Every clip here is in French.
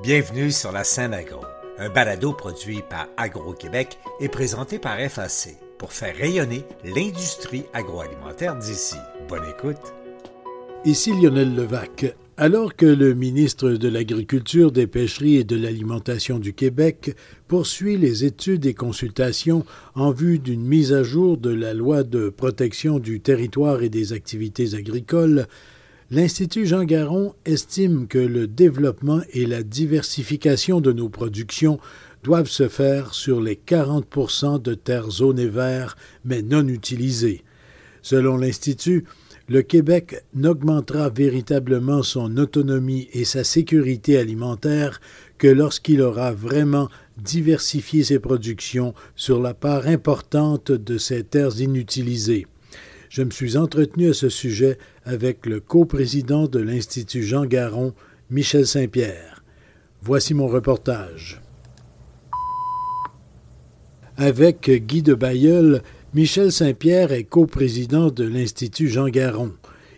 Bienvenue sur la scène agro, un balado produit par Agro-Québec et présenté par FAC pour faire rayonner l'industrie agroalimentaire d'ici. Bonne écoute. Ici Lionel Levac. Alors que le ministre de l'Agriculture, des Pêcheries et de l'Alimentation du Québec poursuit les études et consultations en vue d'une mise à jour de la loi de protection du territoire et des activités agricoles, l'Institut Jean Garon estime que le développement et la diversification de nos productions doivent se faire sur les 40% de terres zones et verts mais non utilisées. Selon l'Institut, le Québec n'augmentera véritablement son autonomie et sa sécurité alimentaire que lorsqu'il aura vraiment diversifié ses productions sur la part importante de ces terres inutilisées. Je me suis entretenu à ce sujet avec le coprésident de l'Institut Jean Garon, Michel Saint-Pierre. Voici mon reportage. Avec Guy de Bayeul, Michel Saint-Pierre est coprésident de l'Institut Jean Garon.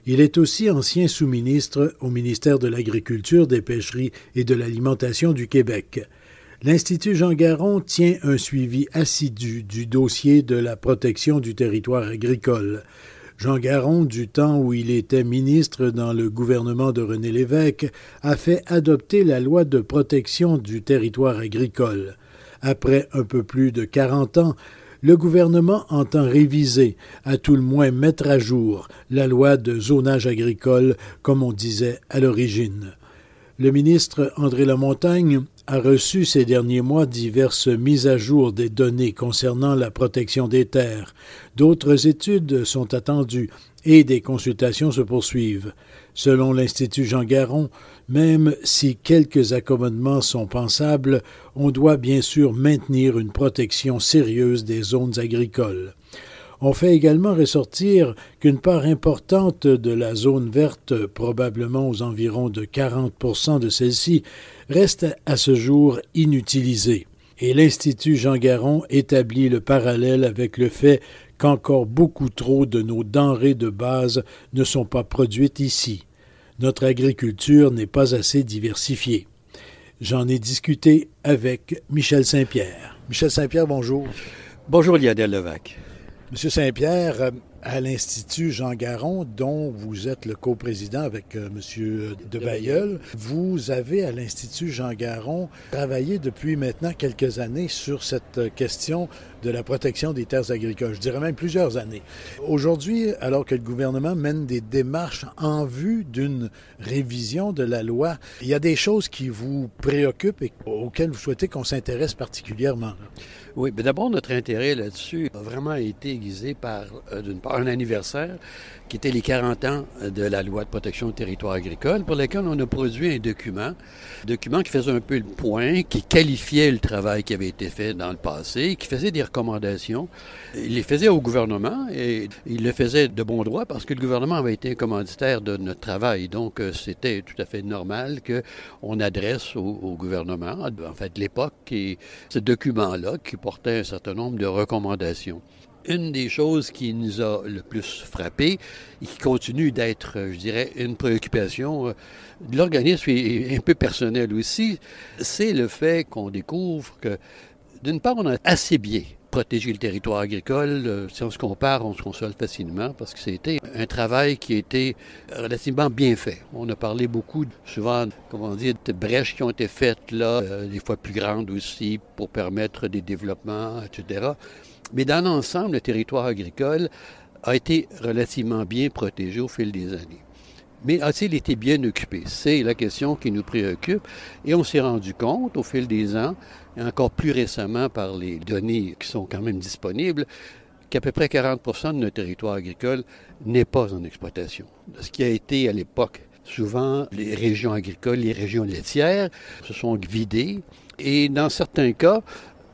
Il est aussi ancien sous-ministre au ministère de l'Agriculture, des Pêcheries et de l'Alimentation du Québec. L'Institut Jean Garon tient un suivi assidu du dossier de la protection du territoire agricole. Jean Garon, du temps où il était ministre dans le gouvernement de René Lévesque, a fait adopter la loi de protection du territoire agricole. Après un peu plus de 40 ans, le gouvernement entend réviser, à tout le moins mettre à jour, la loi de zonage agricole, comme on disait à l'origine. Le ministre André Lamontagne a reçu ces derniers mois diverses mises à jour des données concernant la protection des terres. D'autres études sont attendues et des consultations se poursuivent. Selon l'Institut Jean Garon, même si quelques accommodements sont pensables, on doit bien sûr maintenir une protection sérieuse des zones agricoles. On fait également ressortir qu'une part importante de la zone verte, probablement aux environs de 40 de celle-ci, reste à ce jour inutilisée. Et l'Institut Jean Garon établit le parallèle avec le fait qu'encore beaucoup trop de nos denrées de base ne sont pas produites ici. Notre agriculture n'est pas assez diversifiée. J'en ai discuté avec Michel Saint-Pierre. Michel Saint-Pierre, bonjour. Bonjour Lionel Levac. Monsieur Saint-Pierre, euh, à l'Institut Jean Garon, dont vous êtes le coprésident avec euh, Monsieur de Bayeul, vous avez à l'Institut Jean Garon travaillé depuis maintenant quelques années sur cette euh, question de la protection des terres agricoles. Je dirais même plusieurs années. Aujourd'hui, alors que le gouvernement mène des démarches en vue d'une révision de la loi, il y a des choses qui vous préoccupent et auxquelles vous souhaitez qu'on s'intéresse particulièrement. Oui, mais d'abord, notre intérêt là-dessus a vraiment été aiguisé par, euh, d'une part, un anniversaire qui était les 40 ans de la loi de protection du territoire agricole, pour lequel on a produit un document, document qui faisait un peu le point, qui qualifiait le travail qui avait été fait dans le passé, qui faisait des Il les faisait au gouvernement et il le faisait de bon droit parce que le gouvernement avait été un commanditaire de notre travail. Donc, euh, c'était tout à fait normal qu'on adresse au, au, gouvernement, en fait, l'époque, ce document-là qui portait un certain nombre de recommandations une des choses qui nous a le plus frappé et qui continue d'être, je dirais, une préoccupation euh, de l'organisme et un peu personnel aussi, c'est le fait qu'on découvre que, d'une part, on a assez bien protégé le territoire agricole. Euh, si on se compare, on se console facilement parce que c'était un travail qui a été relativement bien fait. On a parlé beaucoup, souvent, comment dire, de brèches qui ont été faites là, euh, des fois plus grandes aussi, pour permettre des développements, etc. Mais dans l'ensemble, le territoire agricole a été relativement bien protégé au fil des années. Mais a-t-il été bien occupé? C'est la question qui nous préoccupe. Et on s'est rendu compte au fil des ans, et encore plus récemment par les données qui sont quand même disponibles, qu'à peu près 40% de notre territoire agricole n'est pas en exploitation. Ce qui a été à l'époque souvent les régions agricoles, les régions laitières se sont vidées. Et dans certains cas,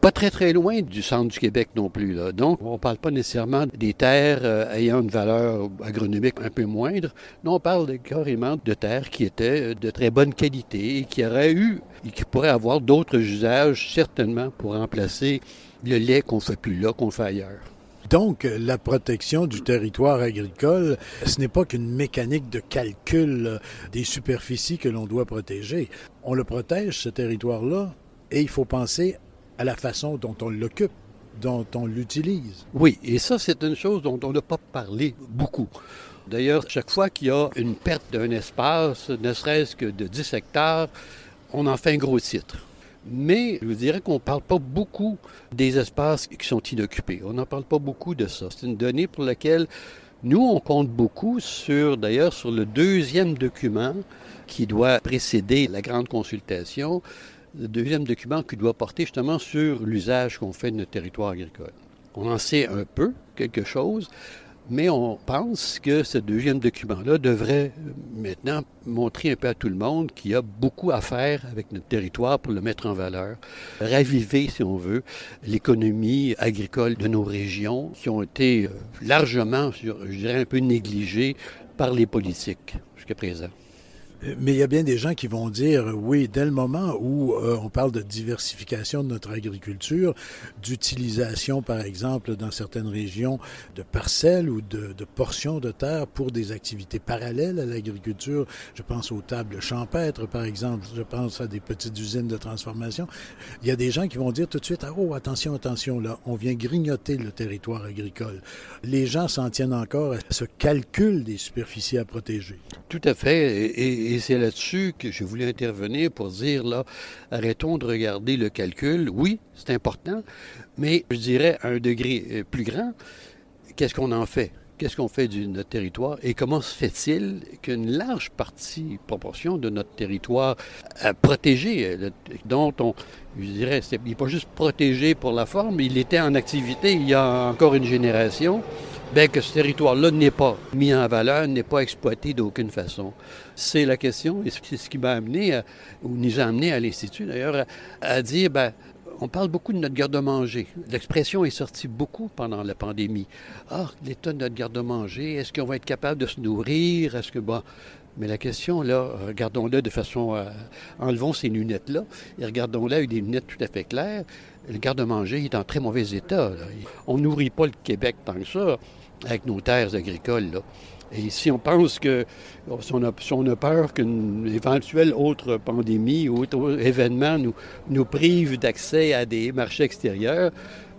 pas très très loin du centre du Québec non plus. Là. Donc, on ne parle pas nécessairement des terres euh, ayant une valeur agronomique un peu moindre. Non, on parle carrément de terres qui étaient euh, de très bonne qualité et qui auraient eu et qui pourraient avoir d'autres usages certainement pour remplacer le lait qu'on fait plus là, qu'on fait ailleurs. Donc, la protection du territoire agricole, ce n'est pas qu'une mécanique de calcul des superficies que l'on doit protéger. On le protège, ce territoire-là, et il faut penser à la façon dont on l'occupe dont on l'utilise. Oui, et ça, c'est une chose dont on n'a pas parlé beaucoup. D'ailleurs, chaque fois qu'il y a une perte d'un espace, ne serait-ce que de 10 hectares, on en fait un gros titre. Mais je vous dirais qu'on ne parle pas beaucoup des espaces qui sont inoccupés. On n'en parle pas beaucoup de ça. C'est une donnée pour laquelle nous, on compte beaucoup sur, d'ailleurs, sur le deuxième document qui doit précéder la grande consultation, le deuxième document qui doit porter justement sur l'usage qu'on fait de notre territoire agricole. On en sait un peu, quelque chose, mais on pense que ce deuxième document-là devrait maintenant montrer un peu à tout le monde qu'il y a beaucoup à faire avec notre territoire pour le mettre en valeur, raviver, si on veut, l'économie agricole de nos régions qui ont été euh, largement, je dirais, un peu négligées par les politiques jusqu'à présent. Mais il y a bien des gens qui vont dire, oui, dès le moment où euh, on parle de diversification de notre agriculture, d'utilisation, par exemple, dans certaines régions, de parcelles ou de, portions de terre pour des activités parallèles à l'agriculture, je pense aux tables champêtres, par exemple, je pense à des petites usines de transformation, il y a des gens qui vont dire tout de suite, oh, attention, attention, là, on vient grignoter le territoire agricole. Les gens s'en tiennent encore à ce calcul des superficies à protéger. Tout à fait. Et c'est là-dessus que j'ai voulu intervenir pour dire, là, arrêtons de regarder le calcul. Oui, c'est important, mais je dirais à un degré euh, plus grand, qu'est-ce qu'on en fait? Qu'est-ce qu'on fait de notre territoire et comment se fait-il qu'une large partie, proportion de notre territoire à protéger, euh, dont on, je dirais, il n'est pas juste protégé pour la forme, il était en activité il y a encore une génération, bien que ce territoire-là n'est pas mis en valeur, n'est pas exploité d'aucune façon. C'est la question, et c'est ce qui m'a amené, ou nous a amené à l'Institut d'ailleurs, à, à, dire, ben, on parle beaucoup de notre garde-manger. L'expression est sortie beaucoup pendant la pandémie. Ah, l'état de notre garde-manger, est-ce qu'on va être capable de se nourrir? Est-ce que, bon, mais la question, là, regardons-le de façon. Euh, enlevons ces lunettes-là et regardons-le avec des lunettes tout à fait claires. Le garde-manger est en très mauvais état. Là. On nourrit pas le Québec tant que ça avec nos terres agricoles. Là. Et si on pense que, si on a, peur qu'une éventuelle autre pandémie ou autre événement nous, nous prive d'accès à des marchés extérieurs,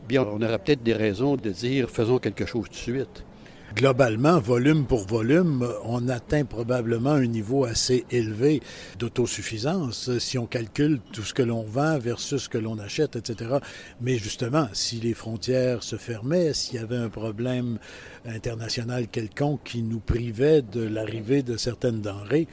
bien, on aura peut-être des raisons de dire faisons quelque chose de suite. Globalement, volume pour volume, on atteint probablement un niveau assez élevé d'autosuffisance si on calcule tout ce que l'on vend versus ce que l'on achète, etc. Mais justement, si les frontières se fermaient, s'il y avait un problème international quelconque qui nous privait de l'arrivée de certaines denrées,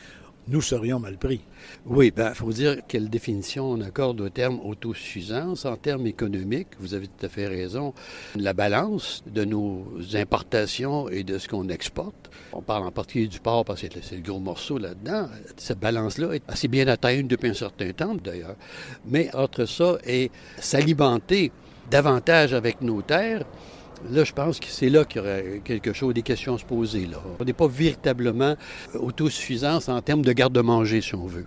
nous serions mal pris. Oui, il ben, faut dire quelle définition on accorde au terme autosuffisance. En termes économiques, vous avez tout à fait raison, la balance de nos importations et de ce qu'on exporte. On parle en particulier du porc parce que c'est le gros morceau là-dedans. Cette balance-là est assez bien atteinte depuis un certain temps d'ailleurs. Mais entre ça et s'alimenter davantage avec nos terres, Là, je pense que c'est là qu'il y aurait quelque chose, des questions à se poser. Là. On n'est pas véritablement autosuffisance en termes de garde-manger, si on veut.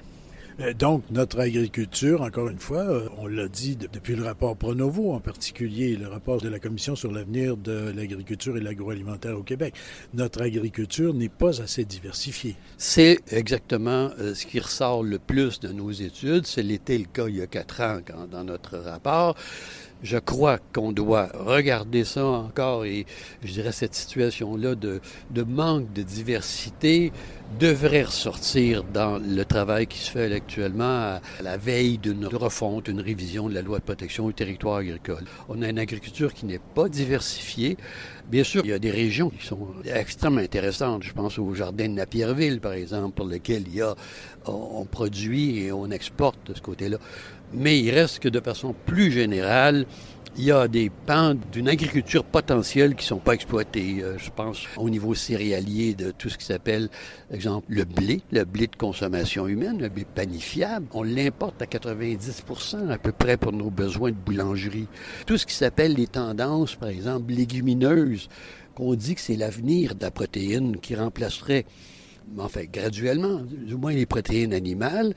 Donc, notre agriculture, encore une fois, euh, on l'a dit depuis le rapport Pronovo, en particulier le rapport de la Commission sur l'avenir de l'agriculture et l'agroalimentaire au Québec, notre agriculture n'est pas assez diversifiée. C'est exactement euh, ce qui ressort le plus de nos études. C'est l'était le cas il y a quatre ans dans notre rapport je crois qu'on doit regarder ça encore et je dirais cette situation-là de, de, manque de diversité devrait ressortir dans le travail qui se fait actuellement à la veille d'une refonte, une révision de la loi de protection du territoire agricole. On a une agriculture qui n'est pas diversifiée. Bien sûr, il y a des régions qui sont extrêmement intéressantes. Je pense au jardin de Napierville, par exemple, pour lequel il y a, on produit et on exporte de ce côté-là. Mais il reste que de façon plus générale, il y a des pans d'une agriculture potentielle qui ne sont pas exploités. Euh, je pense au niveau céréalier de tout ce qui s'appelle, exemple, le blé, le blé de consommation humaine, le blé panifiable. On l'importe à 90% à peu près pour nos besoins de boulangerie. Tout ce qui s'appelle les tendances, par exemple, légumineuses, qu'on dit que c'est l'avenir de la protéine qui remplacerait enfin graduellement, du moins les protéines animales,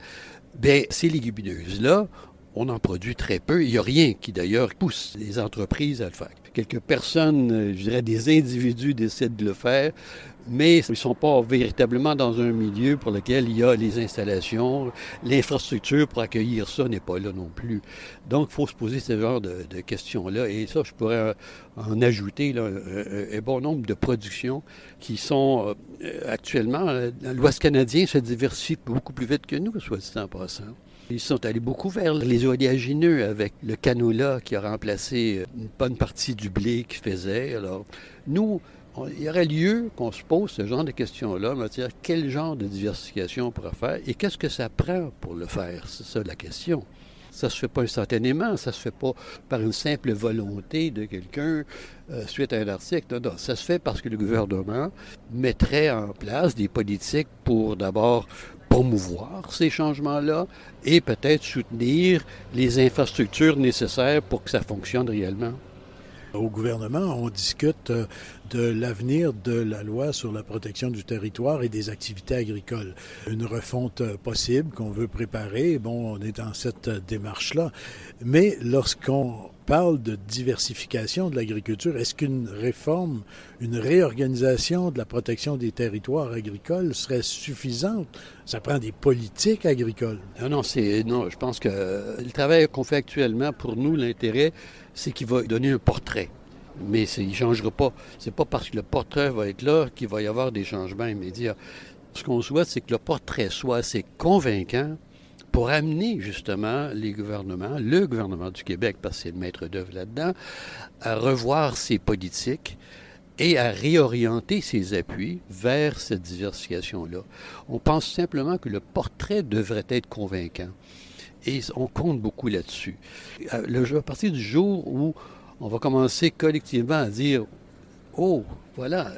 bien, ces légumineuses-là, on en produit très peu. Il n'y a rien qui, d'ailleurs, pousse les entreprises à le faire. quelques personnes, je dirais des individus décident de le faire, mais ils ne sont pas véritablement dans un milieu pour lequel il y a les installations, l'infrastructure pour accueillir ça n'est pas là non plus. Donc, il faut se poser ce genre de, questions-là. Et ça, je pourrais en ajouter un, bon nombre de productions qui sont euh, actuellement, euh, l'Ouest canadien se diversifie beaucoup plus vite que nous, soit dit en passant. Ils sont allés beaucoup vers les oléagineux avec le canola qui a remplacé euh, une bonne partie du blé qu'ils faisaient. Alors, nous, il y aurait lieu qu'on se pose ce genre de questions-là, dire quel genre de diversification on pourrait faire et qu'est-ce que ça prend pour le faire? C'est ça la question. Ça se fait pas instantanément, ça se fait pas par une simple volonté de quelqu'un euh, suite à un article. Non, non, ça se fait parce que le gouvernement mettrait en place des politiques pour d'abord promouvoir ces changements-là et peut-être soutenir les infrastructures nécessaires pour que ça fonctionne réellement. Au gouvernement, on discute euh, de l'avenir de la loi sur la protection du territoire et des activités agricoles. Une refonte euh, possible qu'on veut préparer. Bon, on est dans cette euh, démarche-là. Mais lorsqu'on parle de diversification de l'agriculture, est-ce qu'une réforme, une réorganisation de la protection des territoires agricoles serait suffisante? Ça prend des politiques agricoles. Non, non, c'est, non, je pense que le travail qu'on fait actuellement, pour nous, l'intérêt, c'est qu'il va donner un portrait. Mais il ne changera pas. C'est pas parce que le portrait va être là qu'il va y avoir des changements immédiats. Ce qu'on souhaite, c'est que le portrait soit assez convaincant pour amener justement les gouvernements, le gouvernement du Québec, parce que c'est le maître d'œuvre là-dedans, à revoir ses politiques et à réorienter ses appuis vers cette diversification-là. On pense simplement que le portrait devrait être convaincant. Et on compte beaucoup là-dessus. Euh, à partir du jour où on va commencer collectivement à dire Oh, voilà,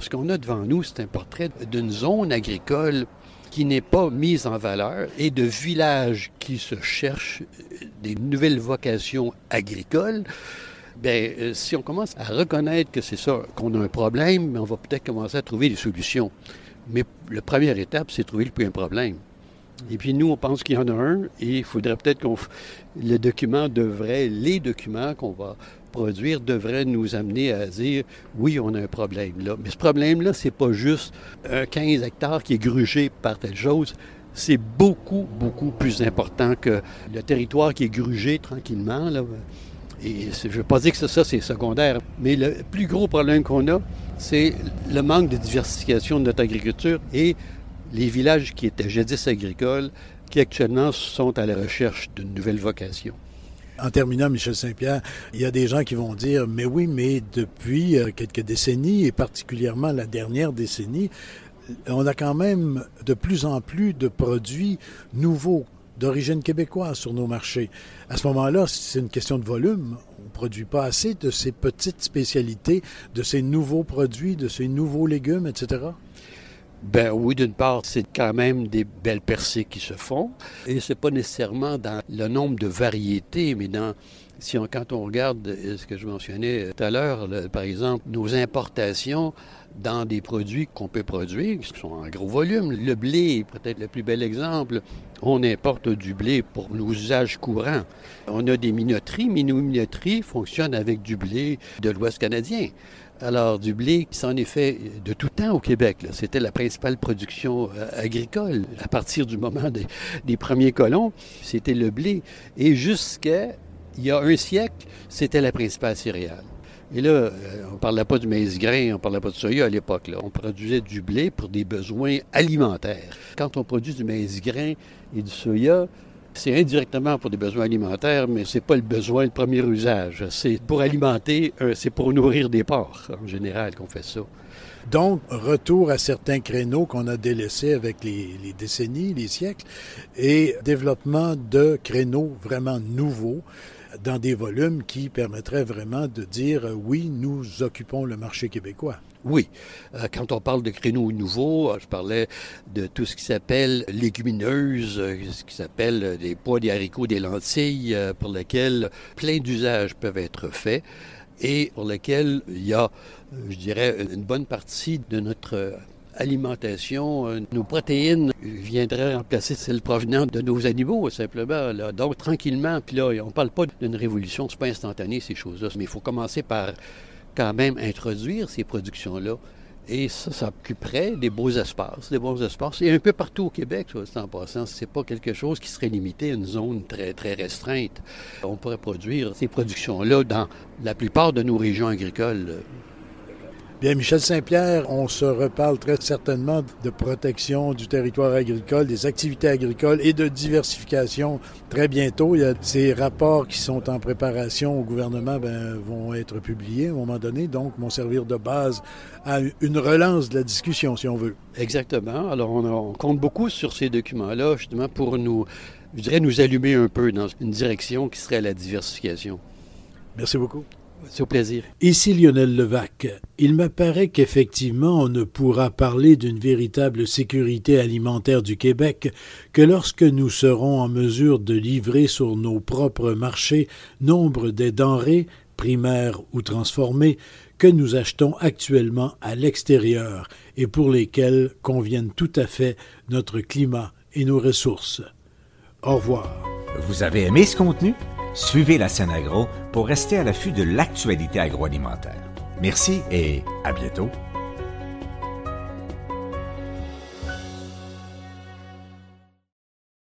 ce qu'on a devant nous, c'est un portrait d'une zone agricole qui n'est pas mise en valeur et de villages qui se cherchent des nouvelles vocations agricoles. Bien, euh, si on commence à reconnaître que c'est ça, qu'on a un problème, on va peut-être commencer à trouver des solutions. Mais la première étape, c'est trouver le problème. Et puis nous, on pense qu'il y en a un et il faudrait peut-être qu'on... Le document devrait, les documents qu'on va produire devraient nous amener à dire oui, on a un problème là. Mais ce problème-là, c'est pas juste un 15 hectares qui est grugé par telle chose. C'est beaucoup, beaucoup plus important que le territoire qui est grugé tranquillement. Là. Et je ne veux pas dire que ça, c'est secondaire, mais le plus gros problème qu'on a, c'est le manque de diversification de notre agriculture et les villages qui étaient jadis agricoles, qui actuellement sont à la recherche d'une nouvelle vocation. En terminant, Michel Saint-Pierre, il y a des gens qui vont dire, mais oui, mais depuis euh, quelques décennies, et particulièrement la dernière décennie, on a quand même de plus en plus de produits nouveaux d'origine québécoise sur nos marchés. À ce moment-là, c'est une question de volume. On ne produit pas assez de ces petites spécialités, de ces nouveaux produits, de ces nouveaux légumes, etc. Ben oui, d'une part, c'est quand même des belles percées qui se font. Et c'est pas nécessairement dans le nombre de variétés, mais dans si on, quand on regarde euh, ce que je mentionnais tout à l'heure, par exemple, nos importations dans des produits qu'on peut produire, qui sont en gros volume. Le blé peut-être le plus bel exemple. On importe du blé pour nos usages courants. On a des minoteries, mais nos minoteries fonctionnent avec du blé de l'Ouest canadien. Alors, du blé, c'en est fait de tout temps au Québec. C'était la principale production euh, agricole. À partir du moment des, premiers colons, c'était le blé. Et jusqu'à il y a un siècle, c'était la principale céréale. Et là, euh, on ne parlait pas du maïs grain, on ne parlait pas de soya à l'époque. On produisait du blé pour des besoins alimentaires. Quand on produit du maïs grain et du soya, c'est indirectement pour des besoins alimentaires, mais ce n'est pas le besoin, le premier usage. C'est pour alimenter, euh, c'est pour nourrir des porcs, en général, qu'on fait ça. Donc, retour à certains créneaux qu'on a délaissés avec les, les, décennies, les siècles, et développement de créneaux vraiment nouveaux dans des volumes qui permettraient vraiment de dire euh, oui, nous occupons le marché québécois. Oui. Euh, quand on parle de créneaux nouveaux, euh, je parlais de tout ce qui s'appelle légumineuses, ce qui s'appelle des pois, des haricots, des lentilles, pour lesquels plein d'usages peuvent être faits et pour lesquels il y a, je dirais, une bonne partie de notre alimentation, euh, nos protéines viendraient remplacer celles provenant de nos animaux, simplement. Donc, tranquillement, puis là, on ne parle pas d'une révolution, c'est pas instantané, ces choses-là, mais il faut commencer par quand même introduire ces productions-là. Et ça, ça occuperait des beaux espaces, des bons espaces. Et un peu partout au Québec, c'est en passant. C'est pas quelque chose qui serait limité à une zone très, très restreinte. On pourrait produire ces productions-là dans la plupart de nos régions agricoles. Bien, Michel Saint-Pierre, on se reparle très certainement de protection du territoire agricole, des activités agricoles et de diversification très bientôt. Il y a ces rapports qui sont en préparation au gouvernement ben, vont être publiés à un moment donné, donc vont servir de base à une relance de la discussion, si on veut. Exactement. Alors, on, on compte beaucoup sur ces documents-là, justement, pour nous, je dirais, nous allumer un peu dans une direction qui serait la diversification. Merci beaucoup. C'est au plaisir. Ici Lionel Levac. Il m'apparaît qu'effectivement on ne pourra parler d'une véritable sécurité alimentaire du Québec que lorsque nous serons en mesure de livrer sur nos propres marchés nombre des denrées, primaires ou transformées, que nous achetons actuellement à l'extérieur et pour lesquelles conviennent tout à fait notre climat et nos ressources. Au revoir. Vous avez aimé ce contenu? Suivez la scène agro pour rester à l'affût de l'actualité agroalimentaire. Merci et à bientôt.